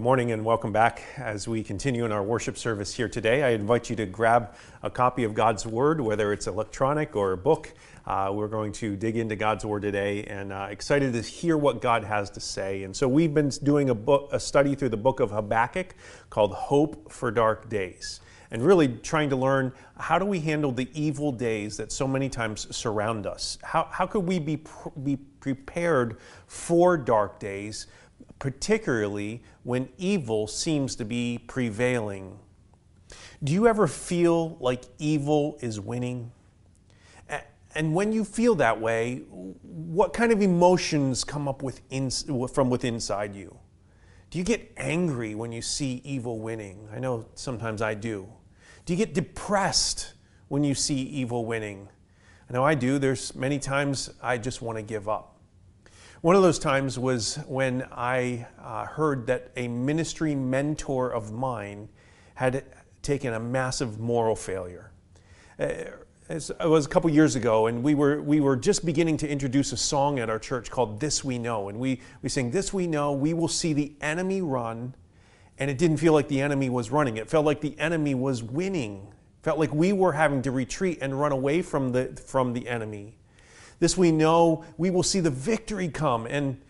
Good morning and welcome back as we continue in our worship service here today. I invite you to grab a copy of God's Word, whether it's electronic or a book. Uh, we're going to dig into God's Word today and uh, excited to hear what God has to say. And so we've been doing a, book, a study through the book of Habakkuk called Hope for Dark Days. And really trying to learn how do we handle the evil days that so many times surround us? How, how could we be, pr- be prepared for dark days? Particularly when evil seems to be prevailing. Do you ever feel like evil is winning? And when you feel that way, what kind of emotions come up from within inside you? Do you get angry when you see evil winning? I know sometimes I do. Do you get depressed when you see evil winning? I know I do. There's many times I just want to give up. One of those times was when I uh, heard that a ministry mentor of mine had taken a massive moral failure. Uh, it was a couple years ago, and we were, we were just beginning to introduce a song at our church called This We Know. And we, we sang, This We Know, we will see the enemy run. And it didn't feel like the enemy was running, it felt like the enemy was winning. It felt like we were having to retreat and run away from the, from the enemy. This we know we will see the victory come. And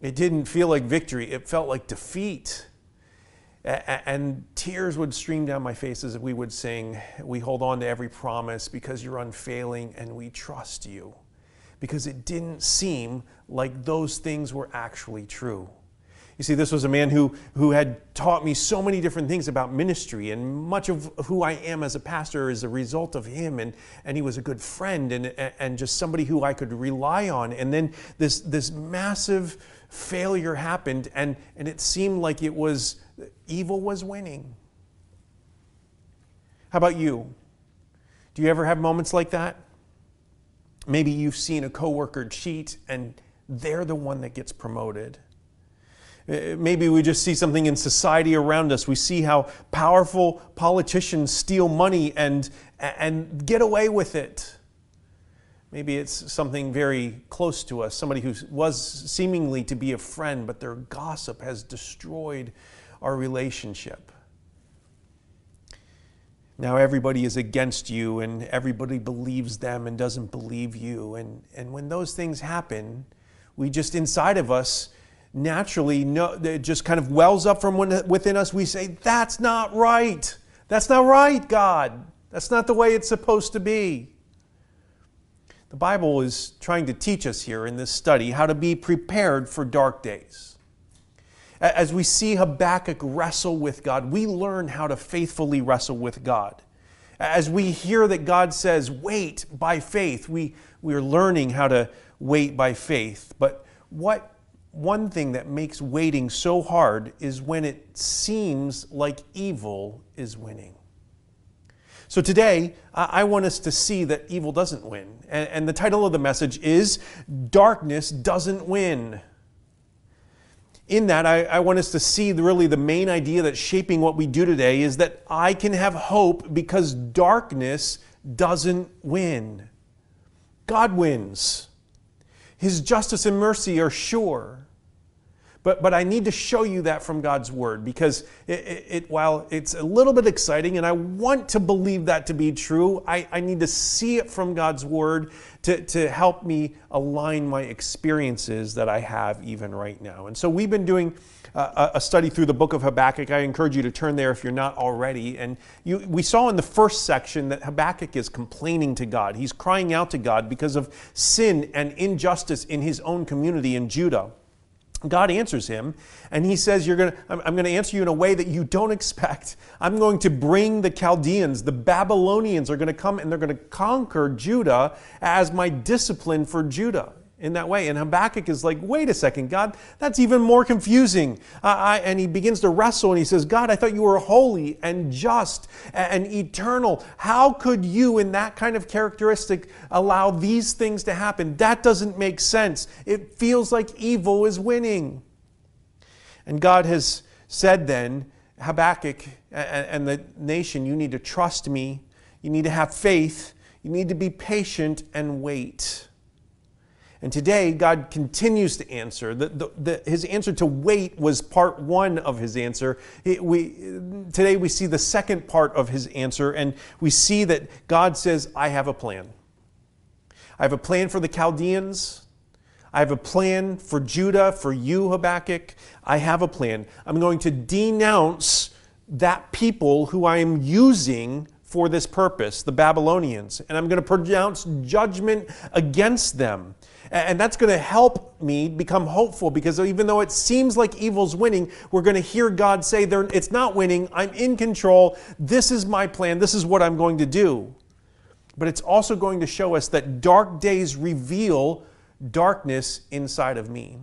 it didn't feel like victory, it felt like defeat. And tears would stream down my face as we would sing, We hold on to every promise because you're unfailing and we trust you. Because it didn't seem like those things were actually true. You see, this was a man who, who had taught me so many different things about ministry, and much of who I am as a pastor is a result of him. And, and he was a good friend and, and just somebody who I could rely on. And then this, this massive failure happened, and, and it seemed like it was evil was winning. How about you? Do you ever have moments like that? Maybe you've seen a coworker cheat and they're the one that gets promoted. Uh, maybe we just see something in society around us. We see how powerful politicians steal money and, and get away with it. Maybe it's something very close to us, somebody who was seemingly to be a friend, but their gossip has destroyed our relationship. Now everybody is against you and everybody believes them and doesn't believe you. And, and when those things happen, we just inside of us naturally it just kind of wells up from within us. We say, That's not right. That's not right, God. That's not the way it's supposed to be. The Bible is trying to teach us here in this study how to be prepared for dark days. As we see Habakkuk wrestle with God, we learn how to faithfully wrestle with God. As we hear that God says, wait by faith, we, we are learning how to wait by faith. But what one thing that makes waiting so hard is when it seems like evil is winning. So today, I want us to see that evil doesn't win. And, the title of the message is Darkness Doesn't Win. In that, I, want us to see really the main idea that's shaping what we do today is that I can have hope because darkness doesn't win. God wins. His justice and mercy are sure. But, but I need to show you that from God's Word because it, it, it, while it's a little bit exciting and I want to believe that to be true, I, I need to see it from God's Word to, to help me align my experiences that I have even right now. And so we've been doing uh, a, a study through the book of Habakkuk. I encourage you to turn there if you're not already. And you, we saw in the first section that Habakkuk is complaining to God. He's crying out to God because of sin and injustice in his own community in Judah. God answers him, and he says, You're gonna, I'm, I'm going to answer you in a way that you don't expect. I'm going to bring the Chaldeans, the Babylonians are going to come and they're going to conquer Judah as my discipline for Judah. In that way. And Habakkuk is like, wait a second, God, that's even more confusing. Uh, and he begins to wrestle and he says, God, I thought you were holy and just and, and eternal. How could you, in that kind of characteristic, allow these things to happen? That doesn't make sense. It feels like evil is winning. And God has said then, Habakkuk and the nation, you need to trust me. You need to have faith. You need to be patient and wait. And today, God continues to answer. The, the, the, his answer to wait was part one of his answer. It, we, today, we see the second part of his answer, and we see that God says, I have a plan. I have a plan for the Chaldeans. I have a plan for Judah, for you, Habakkuk. I have a plan. I'm going to denounce that people who I am using for this purpose, the Babylonians, and I'm going to pronounce judgment against them. And that's going to help me become hopeful because even though it seems like evil's winning, we're going to hear God say, It's not winning. I'm in control. This is my plan. This is what I'm going to do. But it's also going to show us that dark days reveal darkness inside of me.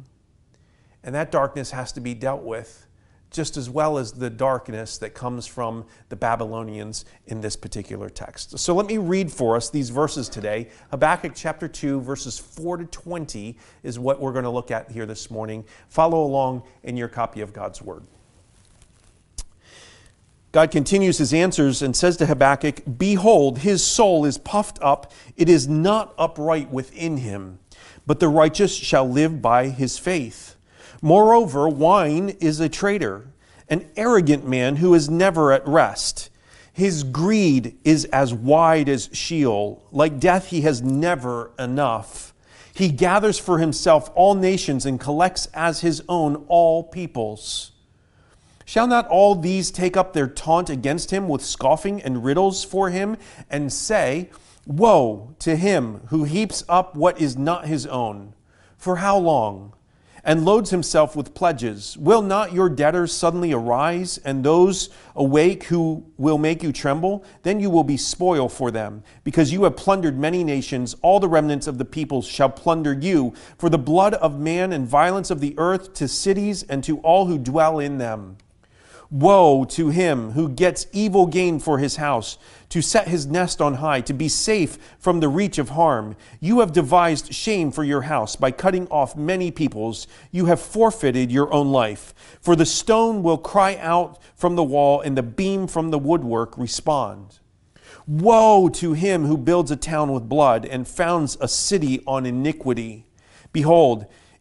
And that darkness has to be dealt with just as well as the darkness that comes from the Babylonians in this particular text. So let me read for us these verses today. Habakkuk chapter 2, verses 4 to 20 is what we're going to look at here this morning. Follow along in your copy of God's Word. God continues his answers and says to Habakkuk, Behold, his soul is puffed up, it is not upright within him, but the righteous shall live by his faith. Moreover, wine is a traitor, an arrogant man who is never at rest. His greed is as wide as Sheol. Like death, he has never enough. He gathers for himself all nations and collects as his own all peoples. Shall not all these take up their taunt against him with scoffing and riddles for him and say, Woe to him who heaps up what is not his own? For how long? And loads himself with pledges. Will not your debtors suddenly arise, and those awake who will make you tremble? Then you will be spoil for them, because you have plundered many nations. All the remnants of the peoples shall plunder you, for the blood of man and violence of the earth to cities and to all who dwell in them. Woe to him who gets evil gain for his house, to set his nest on high, to be safe from the reach of harm. You have devised shame for your house by cutting off many peoples. You have forfeited your own life. For the stone will cry out from the wall, and the beam from the woodwork respond. Woe to him who builds a town with blood and founds a city on iniquity. Behold,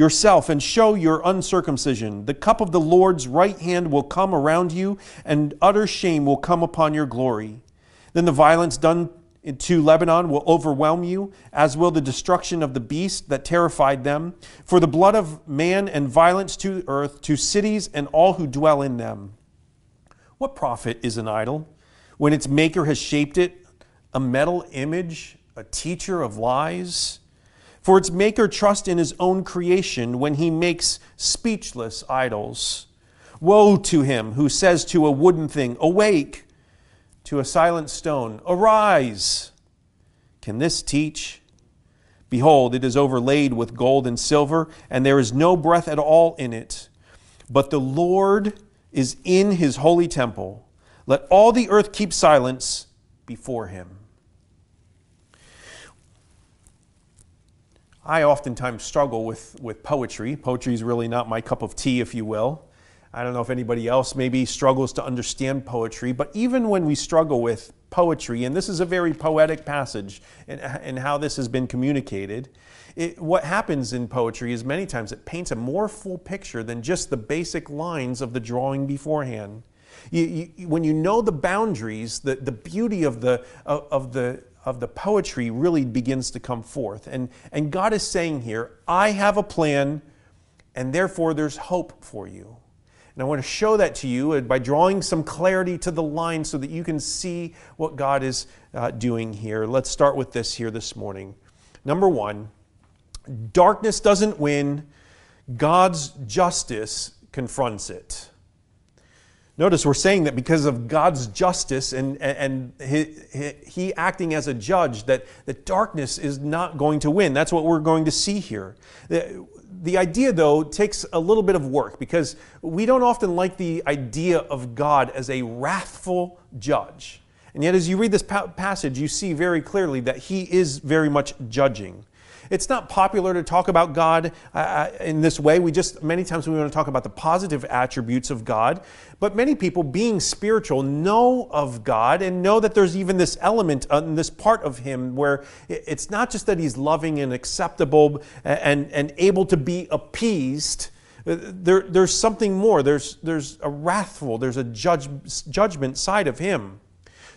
yourself and show your uncircumcision. The cup of the Lord's right hand will come around you, and utter shame will come upon your glory. Then the violence done to Lebanon will overwhelm you, as will the destruction of the beast that terrified them. For the blood of man and violence to earth, to cities and all who dwell in them. What profit is an idol when its maker has shaped it, a metal image, a teacher of lies? For its maker trusts in his own creation when he makes speechless idols. Woe to him who says to a wooden thing, Awake, to a silent stone, Arise. Can this teach? Behold, it is overlaid with gold and silver, and there is no breath at all in it. But the Lord is in his holy temple. Let all the earth keep silence before him. I oftentimes struggle with, with poetry. Poetry is really not my cup of tea, if you will. I don't know if anybody else maybe struggles to understand poetry, but even when we struggle with poetry, and this is a very poetic passage in, in how this has been communicated, it, what happens in poetry is many times it paints a more full picture than just the basic lines of the drawing beforehand. You, you, when you know the boundaries, the, the beauty of the, of, of the, of the poetry really begins to come forth. And, and God is saying here, I have a plan and therefore there's hope for you. And I want to show that to you by drawing some clarity to the line so that you can see what God is uh, doing here. Let's start with this here this morning. Number one, darkness doesn't win, God's justice confronts it. Notice we're saying that because of God's justice and, and he, he, acting as a judge, that, that darkness is not going to win. That's what we're going to see here. The, the idea, though, takes a little bit of work because we don't often like the idea of God as a wrathful judge. And yet, as you read this passage, you see very clearly that he is very much judging. It's not popular to talk about God uh, uh, in this way. We just, many times, we want to talk about the positive attributes of God. But many people, being spiritual, know of God and know that there's even this element in this part of Him where it's not just that He's loving and acceptable and, and able to be appeased. Uh, there, there's something more. There's, there's a wrathful, there's a judge, judgment side of Him.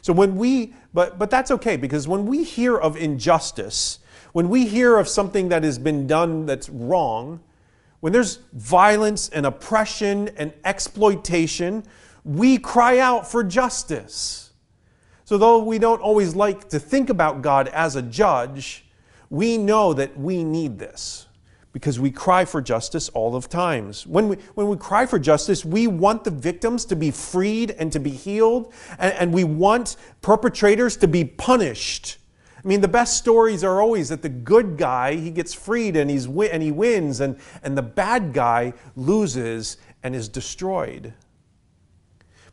So when we, but, but that's okay because when we hear of injustice, when we hear of something that has been done that's wrong, when there's violence and oppression and exploitation, we cry out for justice. So, though we don't always like to think about God as a judge, we know that we need this because we cry for justice all of times. When we, when we cry for justice, we want the victims to be freed and to be healed, and, and we want perpetrators to be punished I mean, the best stories are always that the good guy, he gets freed and, he's, and he wins, and, and the bad guy loses and is destroyed.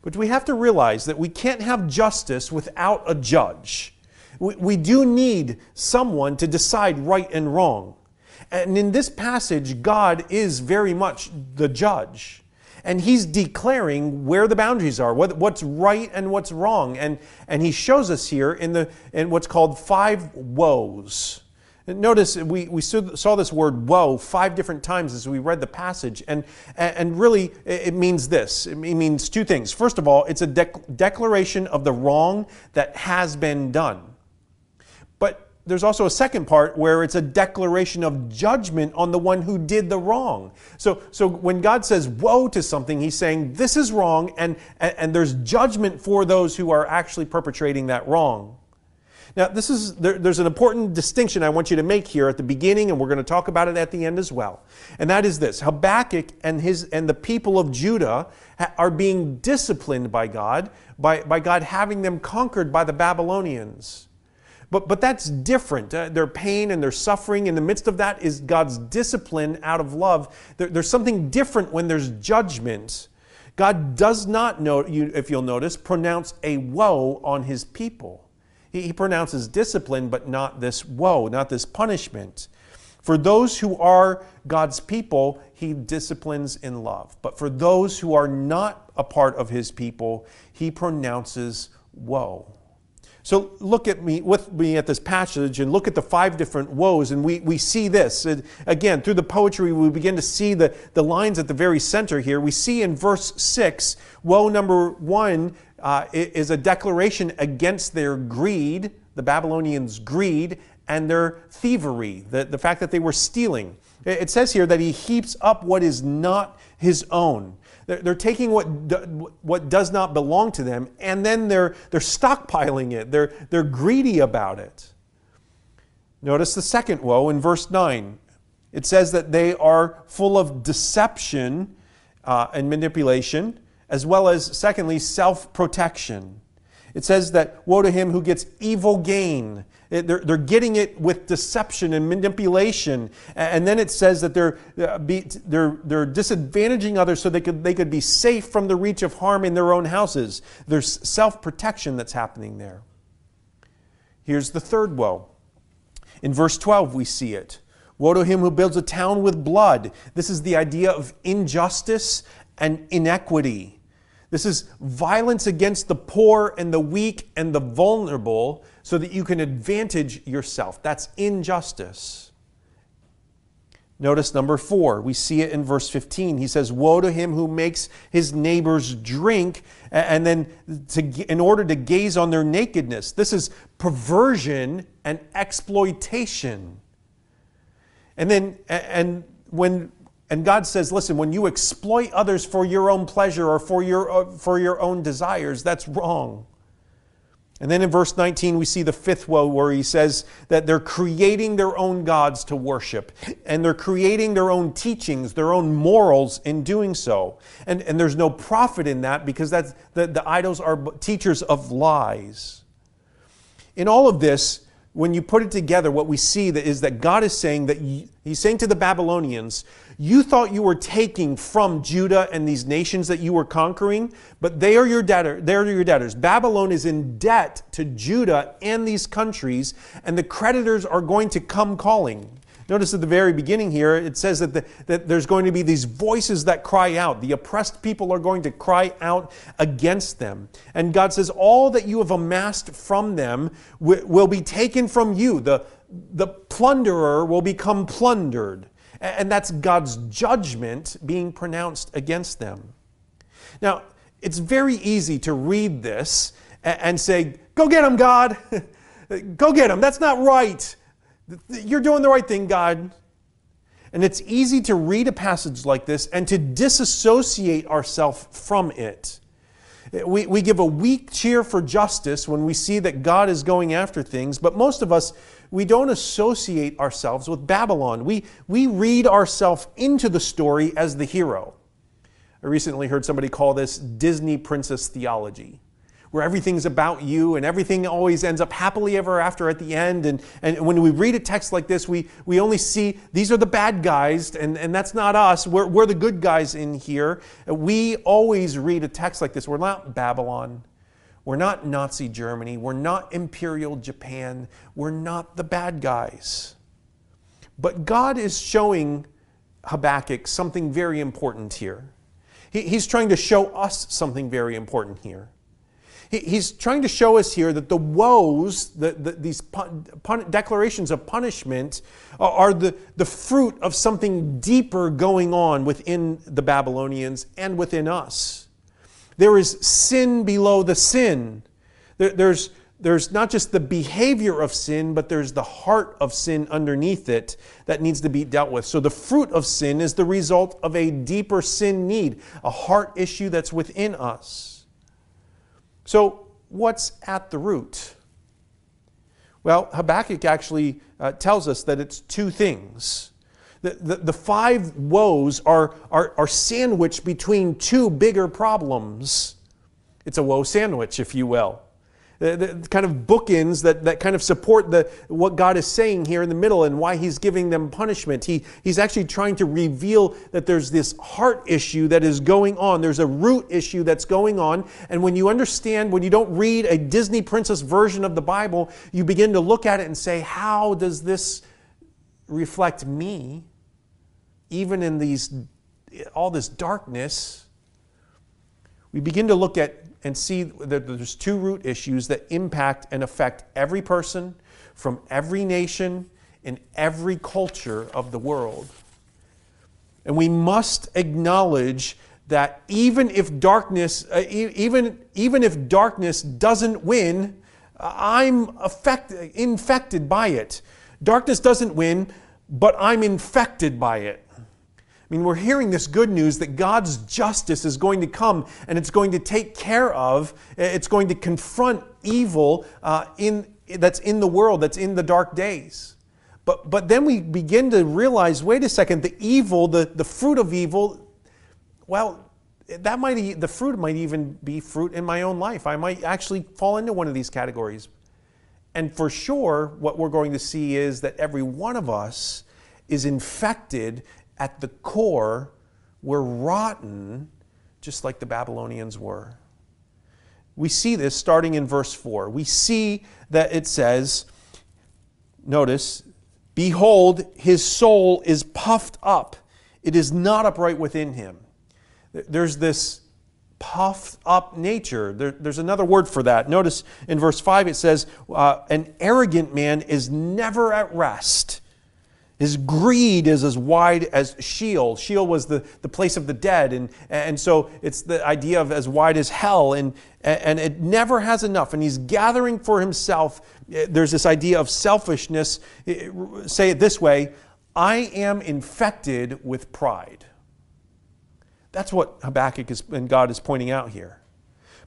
But we have to realize that we can't have justice without a judge. We, we do need someone to decide right and wrong. And in this passage, God is very much the judge and he's declaring where the boundaries are, what, what's right and what's wrong. And, and he shows us here in, the, in what's called five woes. Notice we, we saw this word woe five different times as we read the passage, and, and really it means this it means two things. First of all, it's a declaration of the wrong that has been done there's also a second part where it's a declaration of judgment on the one who did the wrong. So, so when God says woe to something, he's saying this is wrong, and, and, and there's judgment for those who are actually perpetrating that wrong. Now, this is there, there's an important distinction I want you to make here at the beginning, and we're going to talk about it at the end as well. And that is this: Habakkuk and his and the people of Judah are being disciplined by God, by, by God having them conquered by the Babylonians. But, but that's different. Uh, their pain and their suffering, in the midst of that, is God's discipline out of love. There, there's something different when there's judgment. God does not, know, you, if you'll notice, pronounce a woe on his people. He, he pronounces discipline, but not this woe, not this punishment. For those who are God's people, he disciplines in love. But for those who are not a part of his people, he pronounces woe. So look at me with me at this passage and look at the five different woes, and we, we see this. again, through the poetry, we begin to see the, the lines at the very center here. We see in verse 6, woe number one uh, is a declaration against their greed, the Babylonians' greed, and their thievery, the, the fact that they were stealing. It says here that he heaps up what is not his own. They're, taking what, what does not belong to them and then they're, they're stockpiling it. They're, they're greedy about it. Notice the second woe in verse 9. It says that they are full of deception uh, and manipulation, as well as, secondly, self protection. It says that woe to him who gets evil gain they're, they're getting it with deception and manipulation. And then it says that they're, uh, they're, they're disadvantaging others so they could, they could be safe from the reach of harm in their own houses. There's self protection that's happening there. Here's the third woe. In verse 12, we see it. Woe to him who builds a town with blood. This is the idea of injustice and inequity. This is violence against the poor and the weak and the vulnerable so that you can advantage yourself. That's injustice. Notice number four, we see it in verse 15. He says, Woe to him who makes his neighbors drink, and then to, in order to gaze on their nakedness. This is perversion and exploitation. And then, and when And God says, listen, when you exploit others for your own pleasure or for your, uh, for your own desires, that's wrong. And then in verse 19, we see the fifth woe where he says that they're creating their own gods to worship. And they're creating their own teachings, their own morals in doing so. And, and there's no profit in that because that's, the, the idols are teachers of lies. In all of this, when you put it together, what we see that is that God is saying that He's saying to the Babylonians, you thought you were taking from Judah and these nations that you were conquering, but they are your debtor, they're your debtors. Babylon is in debt to Judah and these countries, and the creditors are going to come calling. Notice at the very beginning here, it says that, the, that there's going to be these voices that cry out. The oppressed people are going to cry out against them. And God says, All that you have amassed from them will be taken from you. The, the plunderer will become plundered. And that's God's judgment being pronounced against them. Now, it's very easy to read this and say, Go get him, God. Go get him. That's not right. You're doing the right thing, God. And it's easy to read a passage like this and to disassociate ourselves from it. We, we give a weak cheer for justice when we see that God is going after things, but most of us we don't associate ourselves with Babylon. We, we read ourselves into the story as the hero. I recently heard somebody call this Disney princess theology, where everything's about you and everything always ends up happily ever after at the end. And, and when we read a text like this, we, we only see these are the bad guys, and, and that's not us. We're, we're the good guys in here. We always read a text like this. We're not Babylon. We're not Nazi Germany. We're not Imperial Japan. We're not the bad guys. But God is showing Habakkuk something very important here. He, he's trying to show us something very important here. He, he's trying to show us here that the woes, the, the, these pun, pun, declarations of punishment, are, are the, the fruit of something deeper going on within the Babylonians and within us. There is sin below the sin. There, there's, there's not just the behavior of sin, but there's the heart of sin underneath it that needs to be dealt with. So the fruit of sin is the result of a deeper sin need, a heart issue that's within us. So, what's at the root? Well, Habakkuk actually uh, tells us that it's two things. The, the, five woes are, are, are sandwiched between two bigger problems. It's a woe sandwich, if you will. The, the, kind of bookends that, that kind of support the, what God is saying here in the middle and why He's giving them punishment. He, he's actually trying to reveal that there's this heart issue that is going on. There's a root issue that's going on. And when you understand, when you don't read a Disney princess version of the Bible, you begin to look at it and say, How does this reflect me? Even in these all this darkness, we begin to look at and see that there's two root issues that impact and affect every person from every nation in every culture of the world. And we must acknowledge that even if darkness, uh, even, even if darkness doesn't win, I'm affect, infected by it. Darkness doesn't win, but I'm infected by it. I mean, we're hearing this good news that God's justice is going to come and it's going to take care of, it's going to confront evil uh, in, that's in the world, that's in the dark days. But, but then we begin to realize wait a second, the evil, the, the fruit of evil, well, that might the fruit might even be fruit in my own life. I might actually fall into one of these categories. And for sure, what we're going to see is that every one of us is infected at the core, we're rotten just like the Babylonians were. We see this starting in verse 4. We see that it says, notice, Behold, his soul is puffed up, it is not upright within him. There's this puffed up nature. There, there's another word for that. Notice in verse 5 it says, uh, An arrogant man is never at rest his greed is as wide as Sheol. Sheol was the, the place of the dead. And, and so it's the idea of as wide as hell. And, and it never has enough. And he's gathering for himself. Eh, there's this idea of selfishness. Eh, say it this way I am infected with pride. That's what Habakkuk is, and God is pointing out here.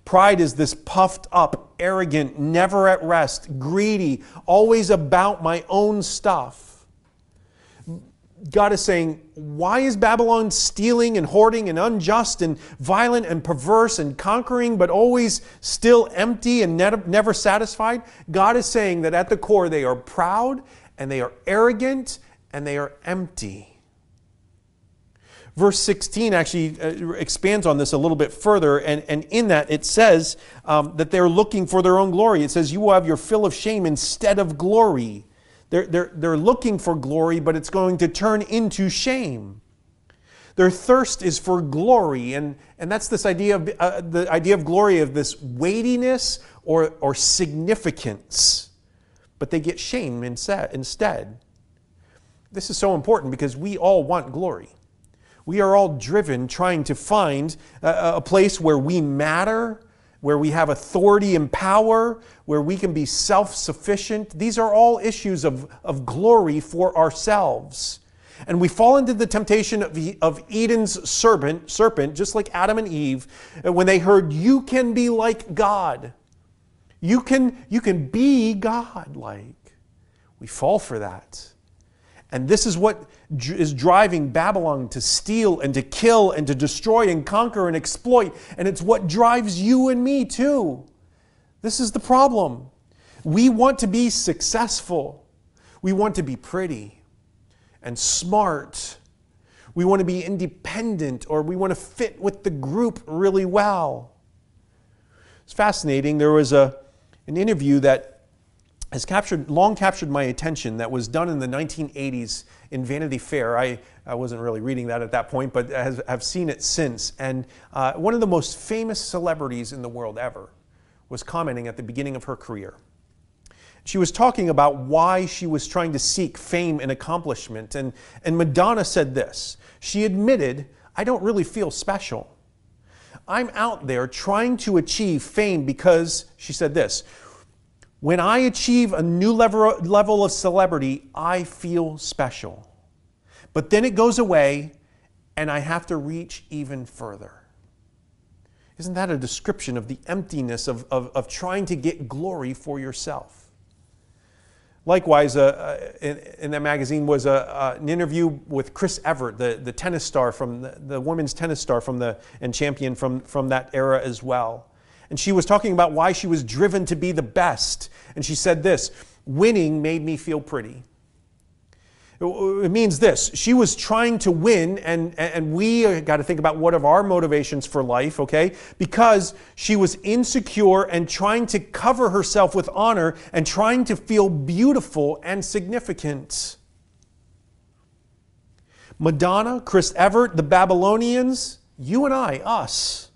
Pride is this puffed up, arrogant, never at rest, greedy, always about my own stuff. God is saying, Why is Babylon stealing and hoarding and unjust and violent and perverse and conquering, but always still empty and never satisfied? God is saying that at the core they are proud and they are arrogant and they are empty. Verse 16 actually uh, expands on this a little bit further, and, and in that it says um, that they're looking for their own glory. It says, You will have your fill of shame instead of glory. They're, they're, they're looking for glory, but it's going to turn into shame. Their thirst is for glory, and, and that's this idea of uh, the idea of glory of this weightiness or, or significance. But they get shame instead. This is so important because we all want glory. We are all driven trying to find a, a place where we matter, where we have authority and power, where we can be self sufficient. These are all issues of, of glory for ourselves. And we fall into the temptation of, of Eden's serpent, serpent, just like Adam and Eve, uh, when they heard, You can be like God. You can, you can be God like. We fall for that. And this is what is driving Babylon to steal and to kill and to destroy and conquer and exploit. And it's what drives you and me too. This is the problem. We want to be successful, we want to be pretty and smart. We want to be independent or we want to fit with the group really well. It's fascinating. There was a, an interview that has captured, long captured my attention that was done in the 1980s in Vanity Fair. I, I wasn't really reading that at that point, but has, have seen it since. And uh, one of the most famous celebrities in the world ever was commenting at the beginning of her career. She was talking about why she was trying to seek fame and accomplishment. And, and Madonna said this She admitted, I don't really feel special. I'm out there trying to achieve fame because, she said this, when I achieve a new level, of celebrity, I feel special. But then it goes away and I have to reach even further. Isn't that a description of the emptiness of, of, of trying to get glory for yourself? Likewise, uh, uh in, in, that magazine was a, uh, an interview with Chris Evert, the, the tennis star from the, the women's tennis star from the, and champion from, from that era as well. And she was talking about why she was driven to be the best. And she said this winning made me feel pretty. It means this she was trying to win, and, and we got to think about what are our motivations for life, okay? Because she was insecure and trying to cover herself with honor and trying to feel beautiful and significant. Madonna, Chris Evert, the Babylonians, you and I, us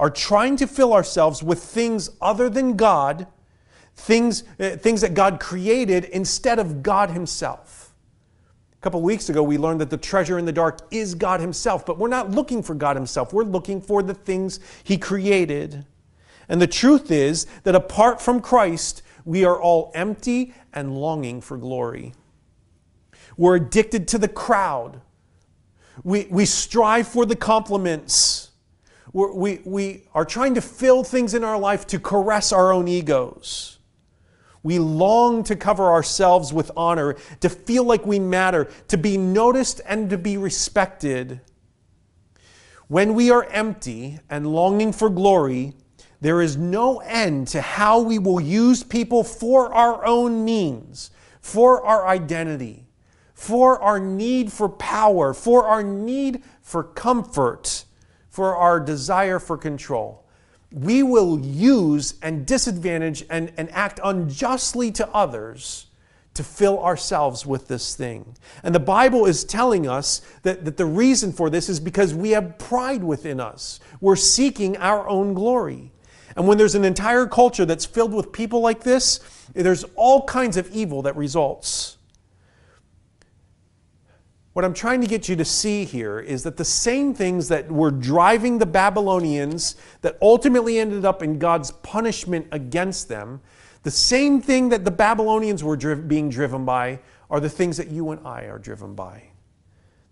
are trying to fill ourselves with things other than God, things, uh, things that God created instead of God Himself. A couple weeks ago, we learned that the treasure in the dark is God Himself, but we're not looking for God Himself. We're looking for the things He created. And the truth is that apart from Christ, we are all empty and longing for glory. We're addicted to the crowd. We, we strive for the compliments we we are trying to fill things in our life to caress our own egos. We long to cover ourselves with honor, to feel like we matter, to be noticed and to be respected. When we are empty and longing for glory, there is no end to how we will use people for our own means, for our identity, for our need for power, for our need for comfort for our desire for control. We will use and disadvantage and, and act unjustly to others to fill ourselves with this thing. And the Bible is telling us that, that the reason for this is because we have pride within us. We're seeking our own glory. And when there's an entire culture that's filled with people like this, there's all kinds of evil that results. What I'm trying to get you to see here is that the same things that were driving the Babylonians, that ultimately ended up in God's punishment against them, the same thing that the Babylonians were being driven by are the things that you and I are driven by.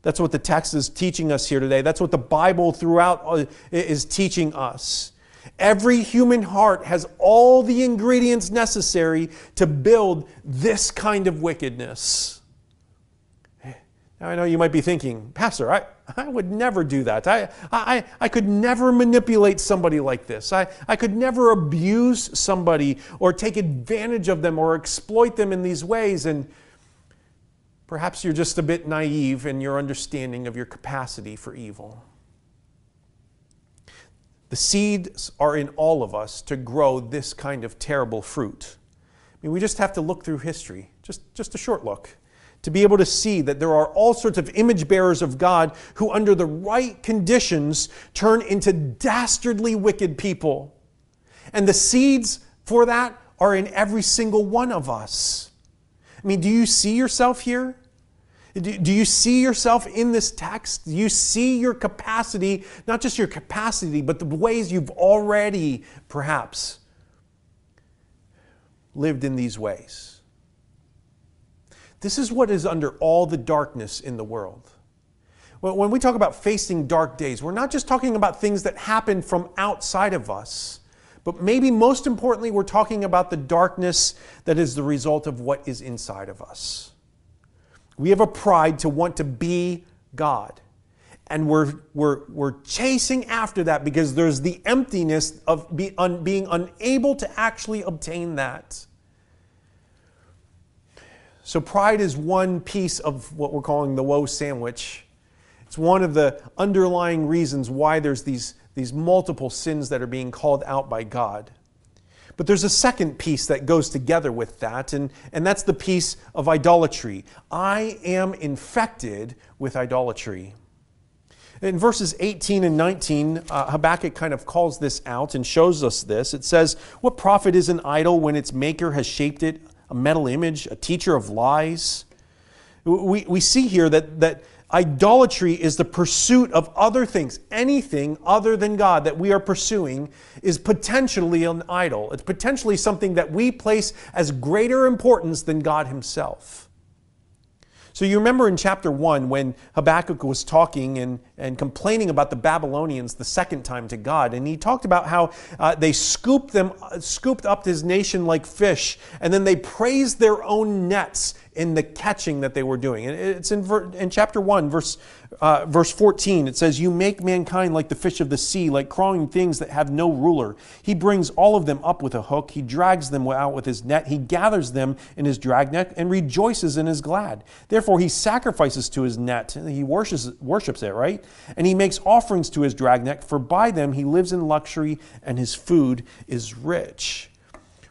That's what the text is teaching us here today. That's what the Bible throughout uh, is teaching us. Every human heart has all the ingredients necessary to build this kind of wickedness. Now, I know you might be thinking, Pastor, I, I would never do that. I, I, I could never manipulate somebody like this. I, I could never abuse somebody or take advantage of them or exploit them in these ways. And perhaps you're just a bit naive in your understanding of your capacity for evil. The seeds are in all of us to grow this kind of terrible fruit. I mean, we just have to look through history, just, just a short look to be able to see that there are all sorts of image bearers of God who, under the right conditions, turn into dastardly wicked people. And the seeds for that are in every single one of us. I mean, do you see yourself here? Do you see yourself in this text? Do you see your capacity, not just your capacity, but the ways you've already perhaps lived in these ways? This is what is under all the darkness in the world. When we talk about facing dark days, we're not just talking about things that happen from outside of us, but maybe most importantly, we're talking about the darkness that is the result of what is inside of us. We have a pride to want to be God. And we're, we're, we're chasing after that because there's the emptiness of be, un, being unable to actually obtain that. So, pride is one piece of what we're calling the woe sandwich. It's one of the underlying reasons why there's these, these multiple sins that are being called out by God. But there's a second piece that goes together with that, and, and that's the piece of idolatry. I am infected with idolatry. In verses 18 and 19, uh, Habakkuk kind of calls this out and shows us this. It says, What profit is an idol when its maker has shaped it a metal image, a teacher of lies. We, we see here that, that idolatry is the pursuit of other things. Anything other than God that we are pursuing is potentially an idol. It's potentially something that we place as greater importance than God Himself. So you remember in chapter 1 when Habakkuk was talking and, and complaining about the Babylonians the second time to God, and he talked about how uh, they scooped them, scooped up his nation like fish, and then they praised their own nets in the catching that they were doing. And it's in, in chapter 1, verse, uh, verse 14. It says, You make mankind like the fish of the sea, like crawling things that have no ruler. He brings all of them up with a hook. He drags them out with his net. He gathers them in his dragnet and rejoices and is glad. Therefore, he sacrifices to his net. He worships, worships it, right? And he makes offerings to his dragnet, for by them he lives in luxury and his food is rich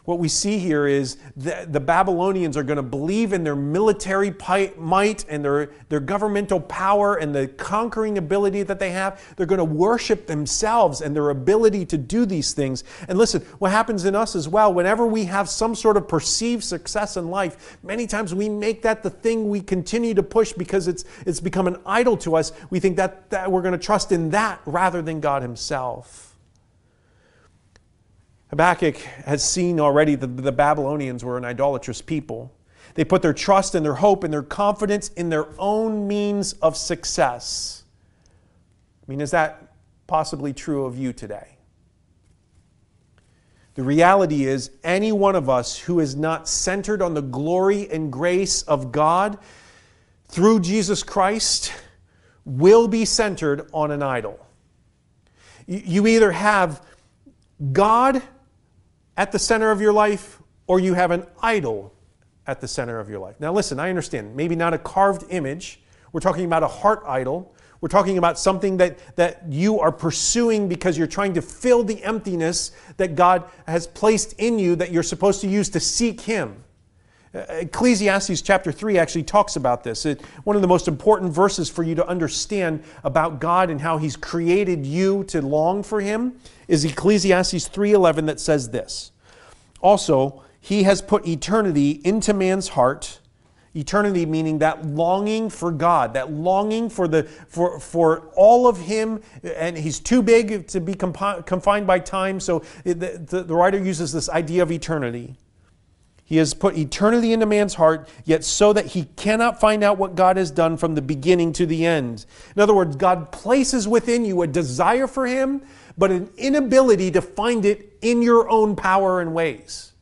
what we see here is that the Babylonians are going to believe in their military might and their, their governmental power and the conquering ability that they have. They're going to worship themselves and their ability to do these things. And listen, what happens in us as well, whenever we have some sort of perceived success in life, many times we make that the thing we continue to push because it's, it's become an idol to us. We think that, that we're going to trust in that rather than God Himself. Habakkuk has seen already that the Babylonians were an idolatrous people. They put their trust and their hope and their confidence in their own means of success. I mean, is that possibly true of you today? The reality is, any one of us who is not centered on the glory and grace of God through Jesus Christ will be centered on an idol. You either have God at the center of your life or you have an idol at the center of your life. Now, listen, I understand, maybe not a carved image. We're talking about a heart idol. We're talking about something that, that you are pursuing because you're trying to fill the emptiness that God has placed in you that you're supposed to use to seek Him. Uh, Ecclesiastes chapter 3 actually talks about this. It, one of the most important verses for you to understand about God and how he's created you to long for him is Ecclesiastes 3:11 that says this. Also, he has put eternity into man's heart, Eternity meaning that longing for God, that longing for, the, for, for all of Him, and He's too big to be confined by time, so the, the, the writer uses this idea of eternity. He has put eternity into man's heart, yet so that he cannot find out what God has done from the beginning to the end. In other words, God places within you a desire for Him, but an inability to find it in your own power and ways.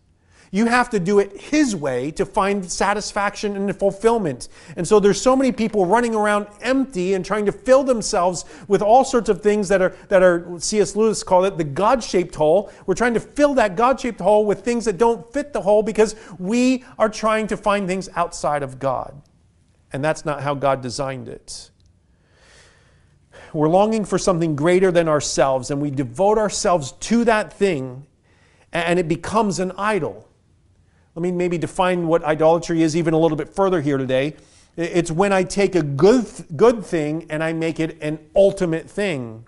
You have to do it His way to find satisfaction and fulfillment. And so there's so many people running around empty and trying to fill themselves with all sorts of things that are, that are C.S. Lewis called it the God shaped hole. We're trying to fill that God shaped hole with things that don't fit the hole because we are trying to find things outside of God. And that's not how God designed it. We're longing for something greater than ourselves, and we devote ourselves to that thing, and it becomes an idol. Let me maybe define what idolatry is even a little bit further here today. It's when I take a good, good thing and I make it an ultimate thing.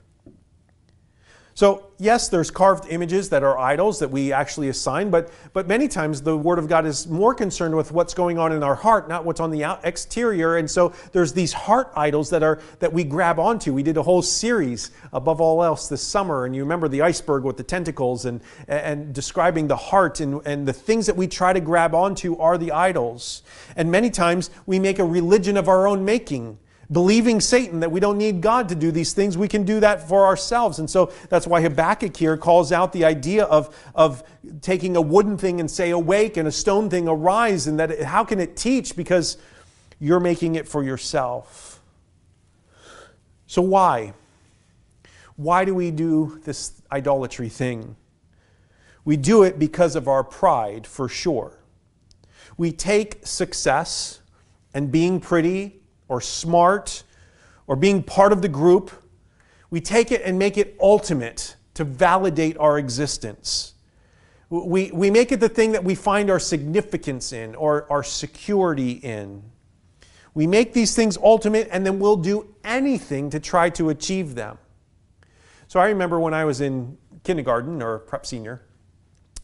So, yes, there's carved images that are idols that we actually assign, but, but many times the Word of God is more concerned with what's going on in our heart, not what's on the exterior. And so there's these heart idols that are that we grab onto. We did a whole series above all else this summer, and you remember the iceberg with the tentacles and, and describing the heart and, and the things that we try to grab onto are the idols. And many times we make a religion of our own making believing Satan that we don't need God to do these things. We can do that for ourselves. And so that's why Habakkuk here calls out the idea of, of taking a wooden thing and say, awake, and a stone thing, arise. And that how can it teach? Because you're making it for yourself. So why? Why do we do this idolatry thing? We do it because of our pride, for sure. We take success and being pretty or smart or being part of the group. We take it and make it ultimate to validate our existence. We, we make it the thing that we find our significance in or our security in. We make these things ultimate and then we'll do anything to try to achieve them. So I remember when I was in kindergarten or prep senior,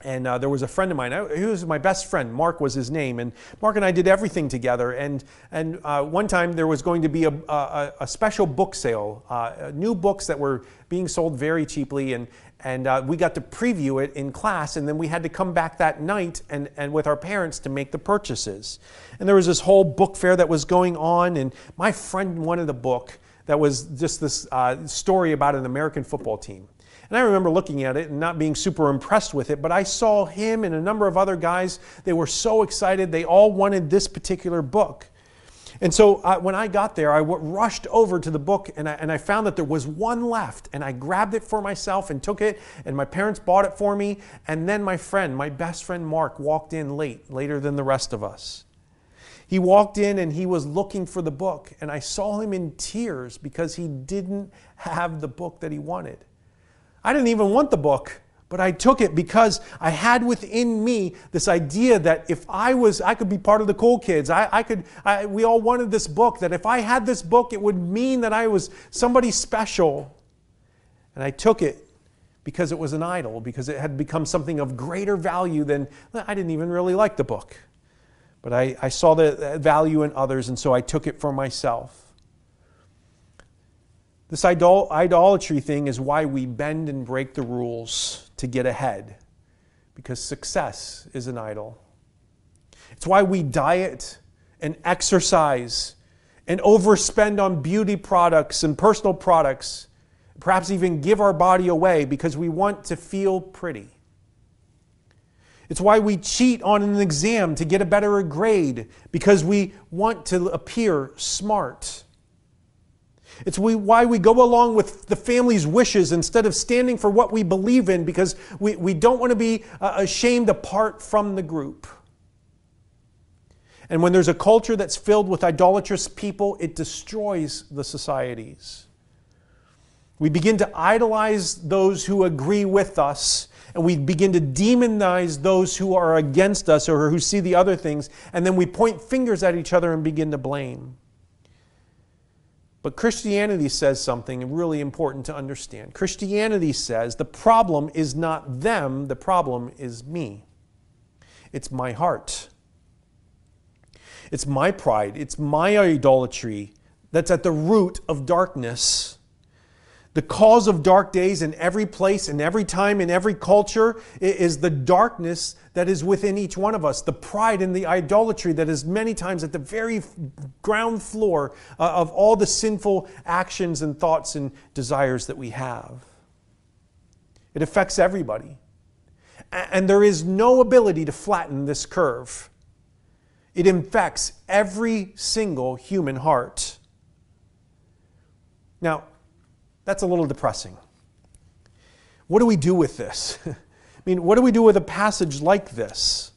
and uh, there was a friend of mine, he was my best friend, Mark was his name, and Mark and I did everything together. And, and uh, one time there was going to be a, a, a special book sale, uh, new books that were being sold very cheaply, and, and uh, we got to preview it in class, and then we had to come back that night and, and with our parents to make the purchases. And there was this whole book fair that was going on, and my friend wanted a book that was just this uh, story about an American football team. And I remember looking at it and not being super impressed with it, but I saw him and a number of other guys. They were so excited. They all wanted this particular book. And so uh, when I got there, I w- rushed over to the book and I, and I found that there was one left. And I grabbed it for myself and took it, and my parents bought it for me. And then my friend, my best friend Mark, walked in late, later than the rest of us. He walked in and he was looking for the book, and I saw him in tears because he didn't have the book that he wanted. I didn't even want the book, but I took it because I had within me this idea that if I was, I could be part of the cool kids. I, I could, I, we all wanted this book, that if I had this book, it would mean that I was somebody special. And I took it because it was an idol, because it had become something of greater value than, I didn't even really like the book. But I, I saw the value in others, and so I took it for myself. This idol- idolatry thing is why we bend and break the rules to get ahead, because success is an idol. It's why we diet and exercise and overspend on beauty products and personal products, perhaps even give our body away because we want to feel pretty. It's why we cheat on an exam to get a better grade because we want to appear smart. It's we, why we go along with the family's wishes instead of standing for what we believe in because we, we don't want to be uh, ashamed apart from the group. And when there's a culture that's filled with idolatrous people, it destroys the societies. We begin to idolize those who agree with us, and we begin to demonize those who are against us or who see the other things, and then we point fingers at each other and begin to blame. But Christianity says something really important to understand. Christianity says the problem is not them, the problem is me. It's my heart. it's my pride, it's my idolatry that's at the root of darkness. The cause of dark days in every place, in every time, in every culture is the darkness that is within each one of us, the pride and the idolatry that is many times at the very ground floor uh, of all the sinful actions and thoughts and desires that we have. It affects everybody. And there is no ability to flatten this curve. It infects every single human heart. Now, that's a little depressing. What do we do with this? I mean, what do we do with a passage like this?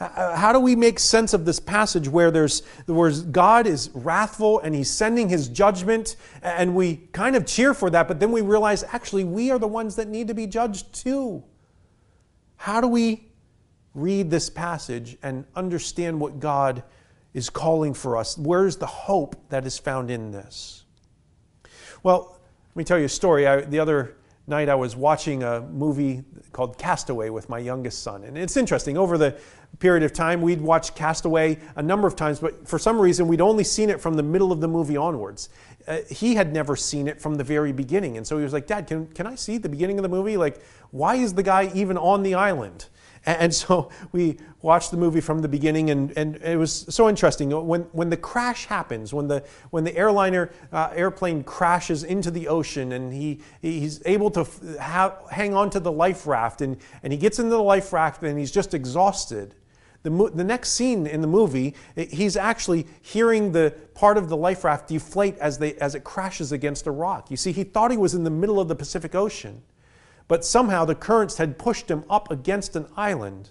Uh, how do we make sense of this passage where there's where God is wrathful and he's sending his judgment and we kind of cheer for that but then we realize actually we are the ones that need to be judged too. How do we read this passage and understand what God is calling for us? Where's the hope that is found in this? Well, let me tell you a story. I, the other night I was watching a movie called Castaway with my youngest son. And it's interesting. Over the period of time, we'd watched Castaway a number of times, but for some reason, we'd only seen it from the middle of the movie onwards. Uh, he had never seen it from the very beginning. And so he was like, Dad, can, can I see the beginning of the movie? Like, why is the guy even on the island? And so we watched the movie from the beginning, and, and it was so interesting. When, when the crash happens, when the, when the airliner uh, airplane crashes into the ocean, and he, he's able to hang on to the life raft, and, and he gets into the life raft, and he's just exhausted. The, the next scene in the movie, he's actually hearing the part of the life raft deflate as, they, as it crashes against a rock. You see, he thought he was in the middle of the Pacific Ocean but somehow the currents had pushed him up against an island.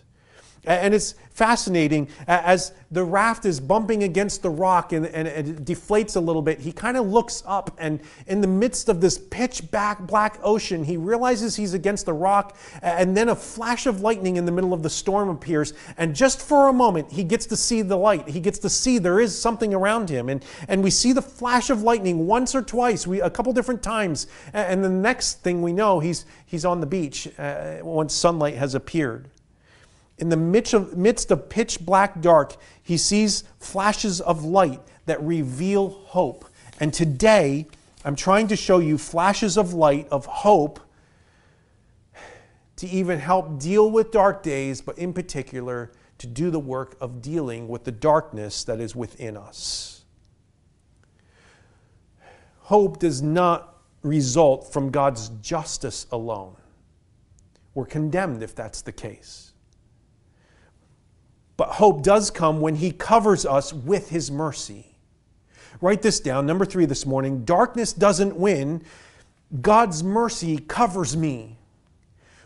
And it's fascinating as the raft is bumping against the rock and, and, it deflates a little bit. He kind of looks up, and in the midst of this pitch black ocean, he realizes he's against the rock. And then a flash of lightning in the middle of the storm appears. And just for a moment, he gets to see the light. He gets to see there is something around him. And, and we see the flash of lightning once or twice, we, a couple different times. And the next thing we know, he's, he's on the beach uh, once sunlight has appeared in the midst of, pitch black dark, he sees flashes of light that reveal hope. And today, I'm trying to show you flashes of light, of hope, to even help deal with dark days, but in particular, to do the work of dealing with the darkness that is within us. Hope does not result from God's justice alone. We're condemned if that's the case. But hope does come when He covers us with His mercy. Write this down. Number three this morning darkness doesn't win, God's mercy covers me.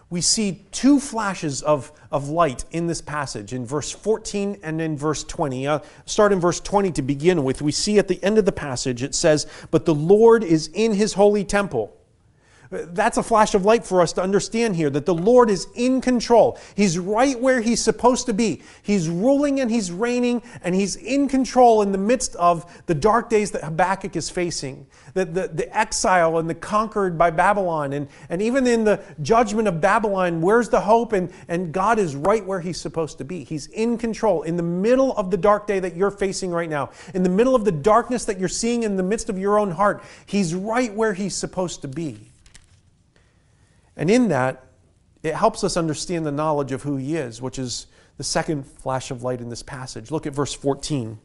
We see two flashes of, of light in this passage in verse 14 and in verse 20. Uh, start in verse 20 to begin with. We see at the end of the passage it says, But the Lord is in his holy temple. That's a flash of light for us to understand here that the Lord is in control. He's right where He's supposed to be. He's ruling and He's reigning, and He's in control in the midst of the dark days that Habakkuk is facing, the, the, the exile and the conquered by Babylon. And, and even in the judgment of Babylon, where's the hope? And, and God is right where He's supposed to be. He's in control in the middle of the dark day that you're facing right now, in the middle of the darkness that you're seeing in the midst of your own heart. He's right where He's supposed to be. And in that, it helps us understand the knowledge of who He is, which is the second flash of light in this passage. Look at verse 14.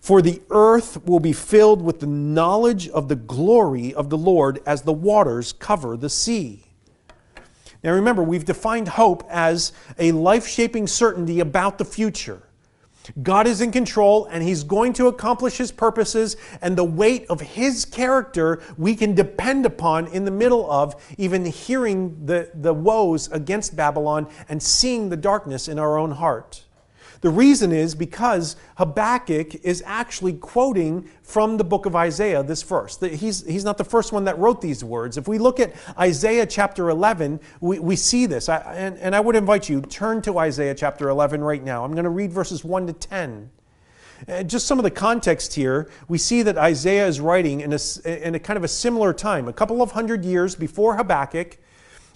For the earth will be filled with the knowledge of the glory of the Lord as the waters cover the sea. Now remember, we've defined hope as a life shaping certainty about the future. God is in control and He's going to accomplish His purposes, and the weight of His character we can depend upon in the middle of even hearing the, the woes against Babylon and seeing the darkness in our own heart. The reason is because Habakkuk is actually quoting from the book of Isaiah this verse. He's, he's not the first one that wrote these words. If we look at Isaiah chapter 11, we, we see this. I, and, and I would invite you, turn to Isaiah chapter 11 right now. I'm going to read verses 1 to 10. Uh, just some of the context here, we see that Isaiah is writing in a, in a kind of a similar time, a couple of hundred years before Habakkuk,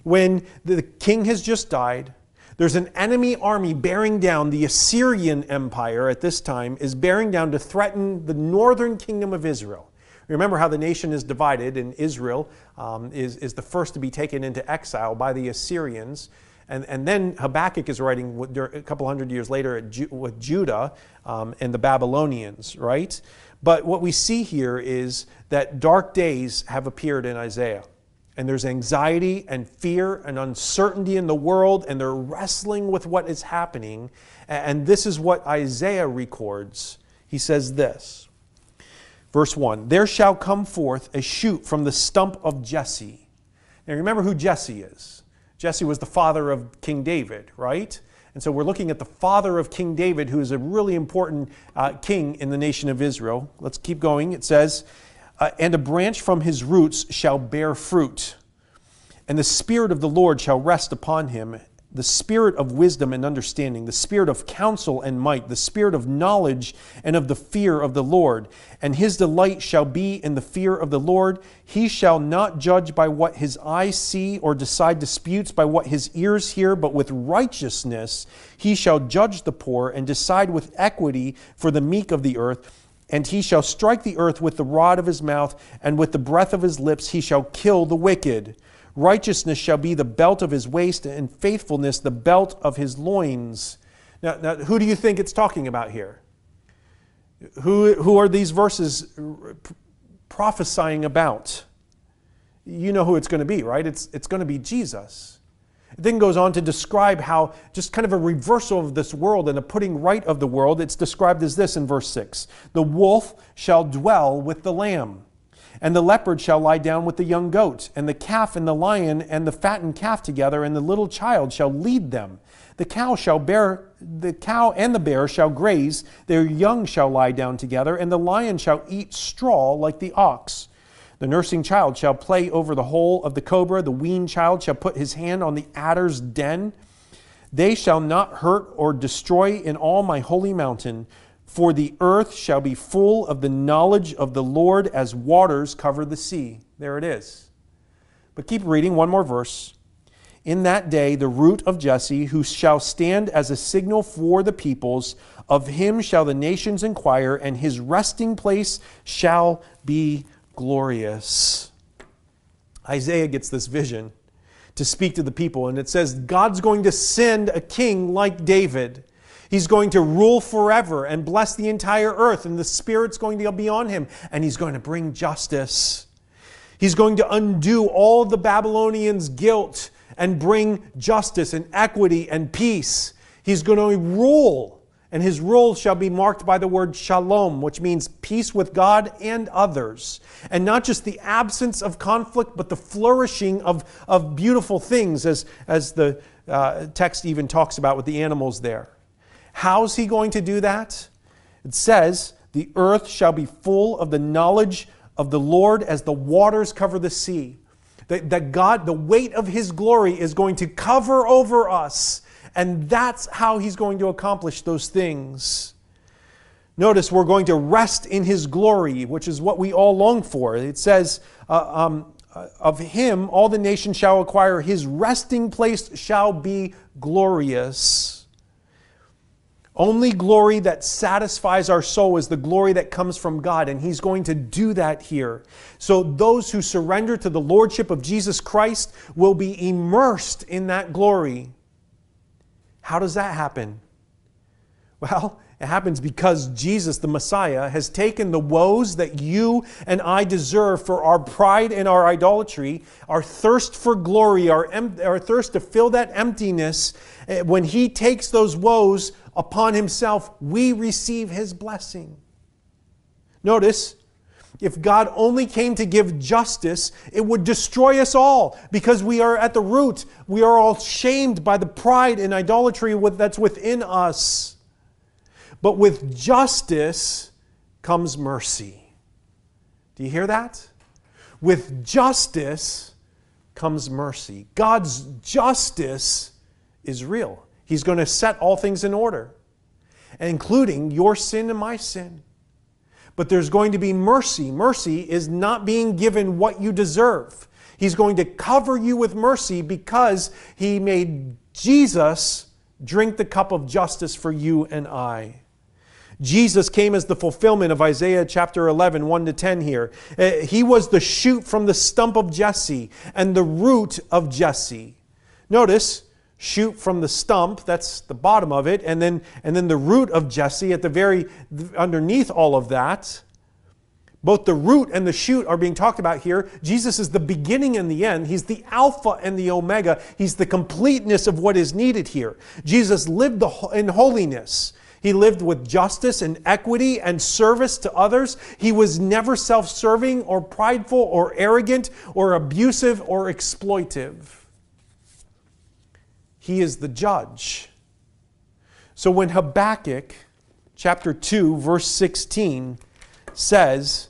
when the king has just died There's an enemy army bearing down, the Assyrian Empire at this time is bearing down to threaten the northern kingdom of Israel. Remember how the nation is divided, and Israel um, is, is the first to be taken into exile by the Assyrians. And, and then Habakkuk is writing a couple hundred years later with Judah um, and the Babylonians, right? But what we see here is that dark days have appeared in Isaiah. And there's anxiety and fear and uncertainty in the world, and they're wrestling with what is happening. And this is what Isaiah records. He says this Verse 1 There shall come forth a shoot from the stump of Jesse. Now remember who Jesse is. Jesse was the father of King David, right? And so we're looking at the father of King David, who is a really important uh, king in the nation of Israel. Let's keep going. It says, uh, And a branch from his roots shall bear fruit, and the Spirit of the Lord shall rest upon him the spirit of wisdom and understanding, the spirit of counsel and might, the spirit of knowledge and of the fear of the Lord. And his delight shall be in the fear of the Lord. He shall not judge by what his eyes see or decide disputes by what his ears hear, but with righteousness he shall judge the poor and decide with equity for the meek of the earth. And he shall strike the earth with the rod of his mouth, and with the breath of his lips he shall kill the wicked. Righteousness shall be the belt of his waist, and faithfulness the belt of his loins. Now, now who do you think it's talking about here? Who, who are these verses prophesying about? You know who it's going to be, right? It's, it's going to be Jesus. It then goes on to describe how just kind of a reversal of this world and a putting right of the world. It's described as this in verse 6 The wolf shall dwell with the lamb and the leopard shall lie down with the young goat, and the calf and the lion and the fattened calf together, and the little child shall lead them. The cow shall bear, the cow and the bear shall graze, their young shall lie down together, and the lion shall eat straw like the ox. The nursing child shall play over the hole of the cobra, the weaned child shall put his hand on the adder's den. They shall not hurt or destroy in all my holy mountain, for the earth shall be full of the knowledge of the Lord as waters cover the sea. There it is. But keep reading one more verse. In that day, the root of Jesse, who shall stand as a signal for the peoples, of him shall the nations inquire, and his resting place shall be glorious. Isaiah gets this vision to speak to the people, and it says, God's going to send a king like David He's going to rule forever and bless the entire earth, and the Spirit's going to be on him, and he's going to bring justice. He's going to undo all the Babylonians' guilt and bring justice and equity and peace. He's going to rule, and his rule shall be marked by the word shalom, which means peace with God and others. And not just the absence of conflict, but the flourishing of, of beautiful things, as, as the uh, text even talks about with the animals there. How's he going to do that? It says, The earth shall be full of the knowledge of the Lord as the waters cover the sea. That, that God, the weight of his glory is going to cover over us. And that's how he's going to accomplish those things. Notice we're going to rest in his glory, which is what we all long for. It says, uh, um, uh, Of him all the nations shall acquire, his resting place shall be glorious. Only glory that satisfies our soul is the glory that comes from God, and He's going to do that here. So, those who surrender to the Lordship of Jesus Christ will be immersed in that glory. How does that happen? Well, it happens because Jesus, the Messiah, has taken the woes that you and I deserve for our pride and our idolatry, our thirst for glory, our, em- our thirst to fill that emptiness. Eh, when He takes those woes, upon himself, we receive his blessing. Notice, if God only came to give justice, it would destroy us all because we are at the root. We are all shamed by the pride and idolatry that's within us. But with justice comes mercy. Do you hear that? With justice comes mercy. God's justice is real. He's going to set all things in order, including your sin and my sin. But there's going to be mercy. Mercy is not being given what you deserve. He's going to cover you with mercy because He made Jesus drink the cup of justice for you and I. Jesus came as the fulfillment of Isaiah chapter 11, 1 to 10 here. Uh, he was the shoot from the stump of Jesse and the root of Jesse. Notice, shoot from the stump, that's the bottom of it, and then, and then the root of Jesse at the very underneath all of that. Both the root and the shoot are being talked about here. Jesus is the beginning and the end. He's the Alpha and the Omega. He's the completeness of what is needed here. Jesus lived in holiness. He lived with justice and equity and service to others. He was never self serving or prideful or arrogant or abusive or exploitive. He is the judge. So when Habakkuk chapter 2, verse 16 says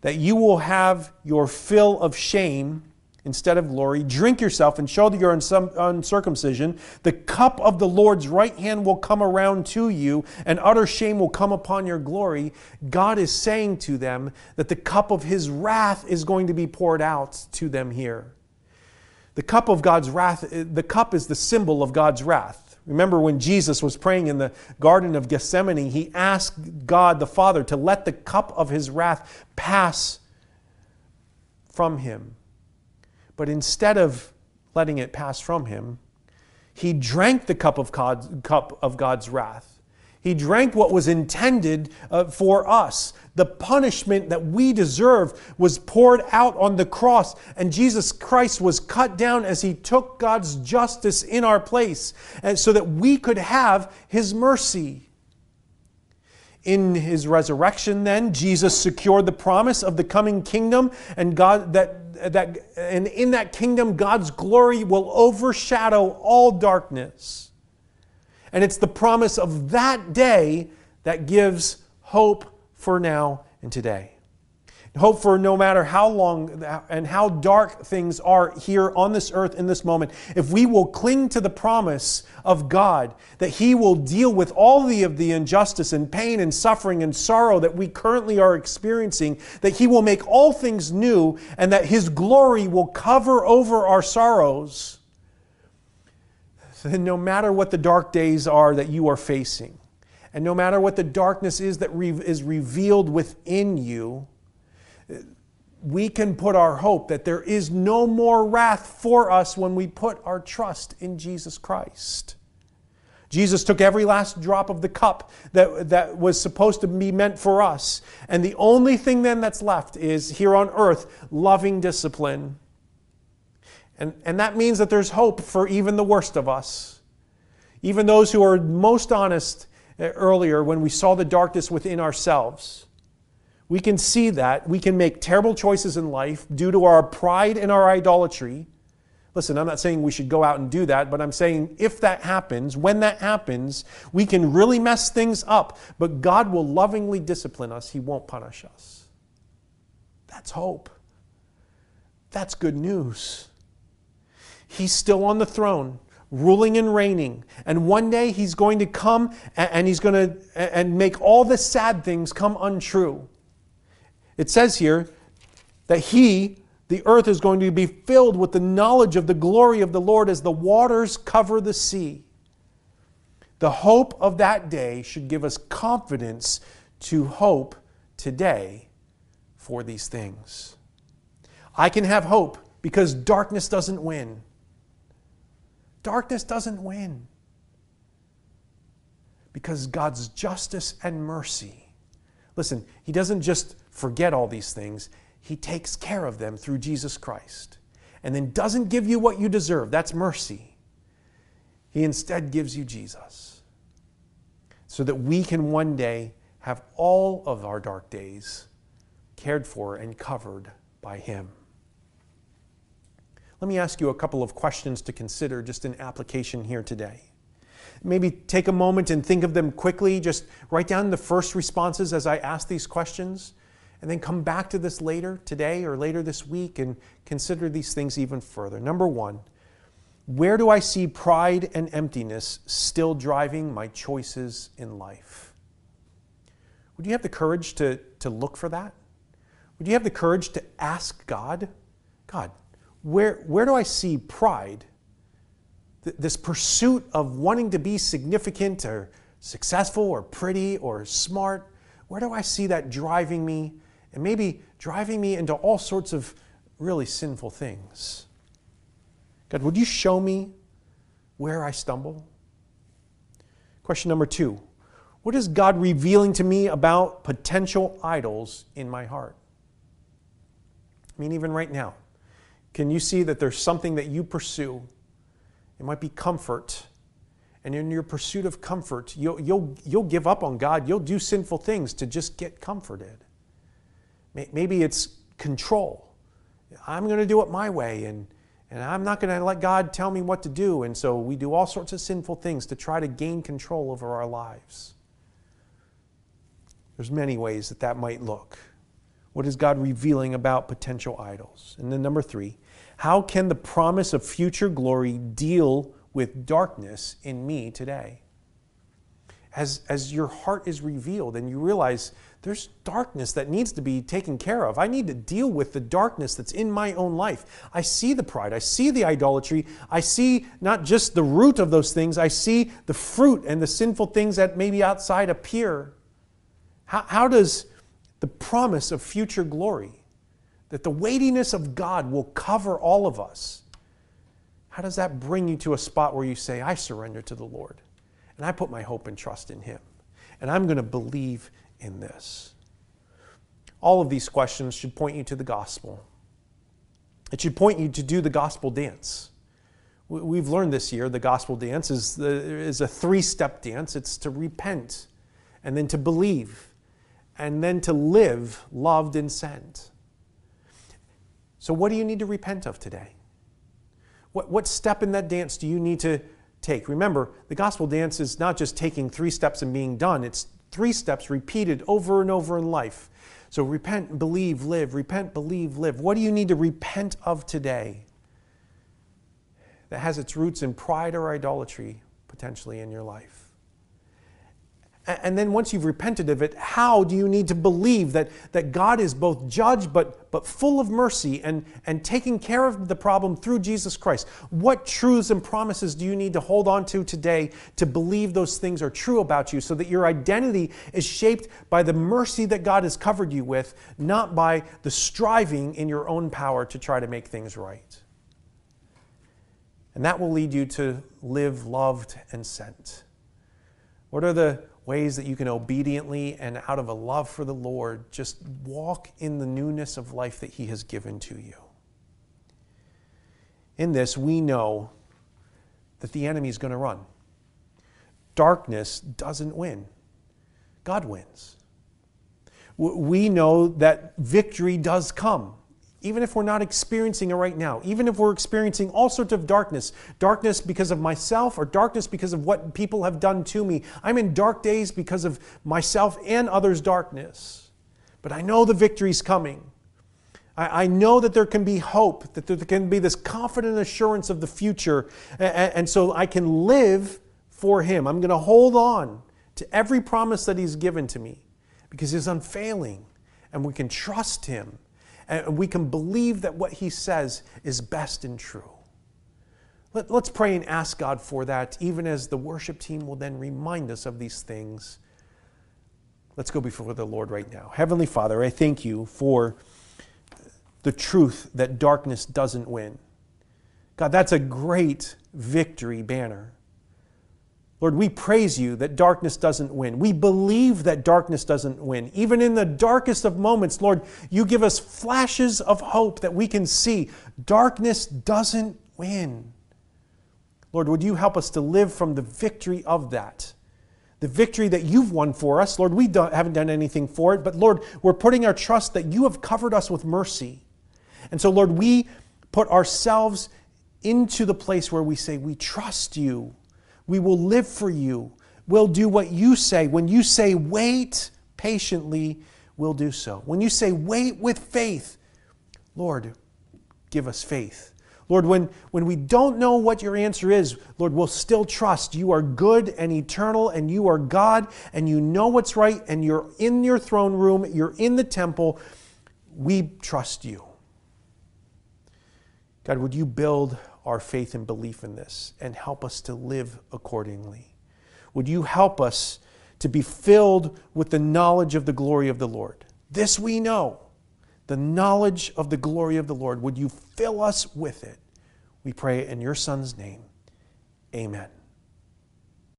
that you will have your fill of shame instead of glory. Drink yourself and show your uncircumcision. The cup of the Lord's right hand will come around to you, and utter shame will come upon your glory. God is saying to them that the cup of his wrath is going to be poured out to them here. The cup of God's wrath, the cup is the symbol of God's wrath. Remember when Jesus was praying in the Garden of Gethsemane, he asked God the Father to let the cup of his wrath pass from him. But instead of letting it pass from him, he drank the cup of God's, cup of God's wrath. He drank what was intended uh, for us. The punishment that we deserve was poured out on the cross, and Jesus Christ was cut down as he took God's justice in our place, and so that we could have his mercy. In his resurrection, then, Jesus secured the promise of the coming kingdom, and God that that, and in that kingdom, God's glory will overshadow all darkness. And it's the promise of that day that gives hope for now and today. Hope for no matter how long and how dark things are here on this earth in this moment, if we will cling to the promise of God that He will deal with all the, of the injustice and pain and suffering and sorrow that we currently are experiencing, that He will make all things new and that His glory will cover over our sorrows, then no matter what the dark days are that you are facing, and no matter what the darkness is that is revealed within you, we can put our hope that there is no more wrath for us when we put our trust in Jesus Christ. Jesus took every last drop of the cup that, that was supposed to be meant for us. And the only thing then that's left is here on earth loving discipline. And, and that means that there's hope for even the worst of us. Even those who are most honest Uh, earlier when we saw the darkness within ourselves. We can see that. We can make terrible choices in life due to our pride and our idolatry. Listen, I'm not saying we should go out and do that, but I'm saying if that happens, when that happens, we can really mess things up. But God will lovingly discipline us, He won't punish us. That's hope. That's good news. He's still on the throne ruling and reigning. And one day he's going to come and he's going to and make all the sad things come untrue. It says here that he, the earth, is going to be filled with the knowledge of the glory of the Lord as the waters cover the sea. The hope of that day should give us confidence to hope today for these things. I can have hope because darkness doesn't win. Darkness doesn't win. Because God's justice and mercy. Listen, He doesn't just forget all these things. He takes care of them through Jesus Christ and then doesn't give you what you deserve. That's mercy. He instead gives you Jesus so that we can one day have all of our dark days cared for and covered by Him. Let me ask you a couple of questions to consider just in application here today. Maybe take a moment and think of them quickly. Just write down the first responses as I ask these questions and then come back to this later today or later this week and consider these things even further. Number one, where do I see pride and emptiness still driving my choices in life? Would you have the courage to, to look for that? Would you have the courage to ask God, God, where, where do I see pride th- this pursuit of wanting to be significant or successful or pretty or smart, where do I see that driving me and maybe driving me into all sorts of really sinful things? God, would you show me where I stumble? Question number two What is God revealing to me about potential idols in my heart? I mean, even right now, can you see that there's something that you pursue? It might be comfort. And in your pursuit of comfort, you'll, you'll, you'll give up on God. You'll do sinful things to just get comforted. Maybe it's control. I'm going to do it my way, and, and I'm not going to let God tell me what to do. And so we do all sorts of sinful things to try to gain control over our lives. There's many ways that that might look. What is God revealing about potential idols? And then, number three, how can the promise of future glory deal with darkness in me today? As, as your heart is revealed and you realize there's darkness that needs to be taken care of. I need to deal with the darkness that's in my own life. I see the pride, I see the idolatry, I see not just the root of those things, I see the fruit and the sinful things that maybe outside appear. How, how does the promise of future glory, that the weightiness of God will cover all of us. How does that bring you to a spot where you say, I surrender to the Lord and I put my hope and trust in Him and I'm going to believe in this? All of these questions should point you to the gospel. It should point you to do the gospel dance. We've learned this year the gospel dance is, the, is a three step dance it's to repent, and then to believe, and then to live loved and sent. So, what do you need to repent of today? What, what step in that dance do you need to take? Remember, the gospel dance is not just taking three steps and being done, it's three steps repeated over and over in life. So, repent, believe, live. Repent, believe, live. What do you need to repent of today that has its roots in pride or idolatry potentially in your life? And then once you've repented of it, how do you need to believe that, that God is both judge but, but full of mercy and, and taking care of the problem through Jesus Christ? What truths and promises do you need to hold on to today to believe those things are true about you so that your identity is shaped by the mercy that God has covered you with, not by the striving in your own power to try to make things right? And that will lead you to live loved and sent. What are the ways that you can obediently and out of a love for the Lord just walk in the newness of life that He has given to you. In this, we know that the enemy is going to run. Darkness doesn't win, God wins. We know that victory does come even if we're not experiencing it right now, even if we're experiencing all sorts of darkness, darkness because of myself or darkness because of what people have done to me. I'm in dark days because of myself and others' darkness. But I know the victory's coming. I, know that there can be hope, that there can be this confident assurance of the future. And so I can live for Him. I'm going to hold on to every promise that He's given to me because He's unfailing and we can trust Him and we can believe that what He says is best and true. Let, us pray and ask God for that, even as the worship team will then remind us of these things. Let's go before the Lord right now. Heavenly Father, I thank you for the truth that darkness doesn't win. God, that's a great victory banner. Lord, we praise you that darkness doesn't win. We believe that darkness doesn't win. Even in the darkest of moments, Lord, you give us flashes of hope that we can see. Darkness doesn't win. Lord, would you help us to live from the victory of that? The victory that you've won for us. Lord, we haven't done anything for it, but Lord, we're putting our trust that you have covered us with mercy. And so, Lord, we put ourselves into the place where we say, We trust you. We will live for you. We'll do what you say. When you say wait patiently, we'll do so. When you say wait with faith, Lord, give us faith. Lord, when, when we don't know what your answer is, Lord, we'll still trust you are good and eternal and you are God and you know what's right and you're in your throne room, you're in the temple. We trust you. God, would you build our faith and belief in this and help us to live accordingly? Would you help us to be filled with the knowledge of the glory of the Lord? This we know, the knowledge of the glory of the Lord. Would you fill us with it? We pray in your Son's name. Amen.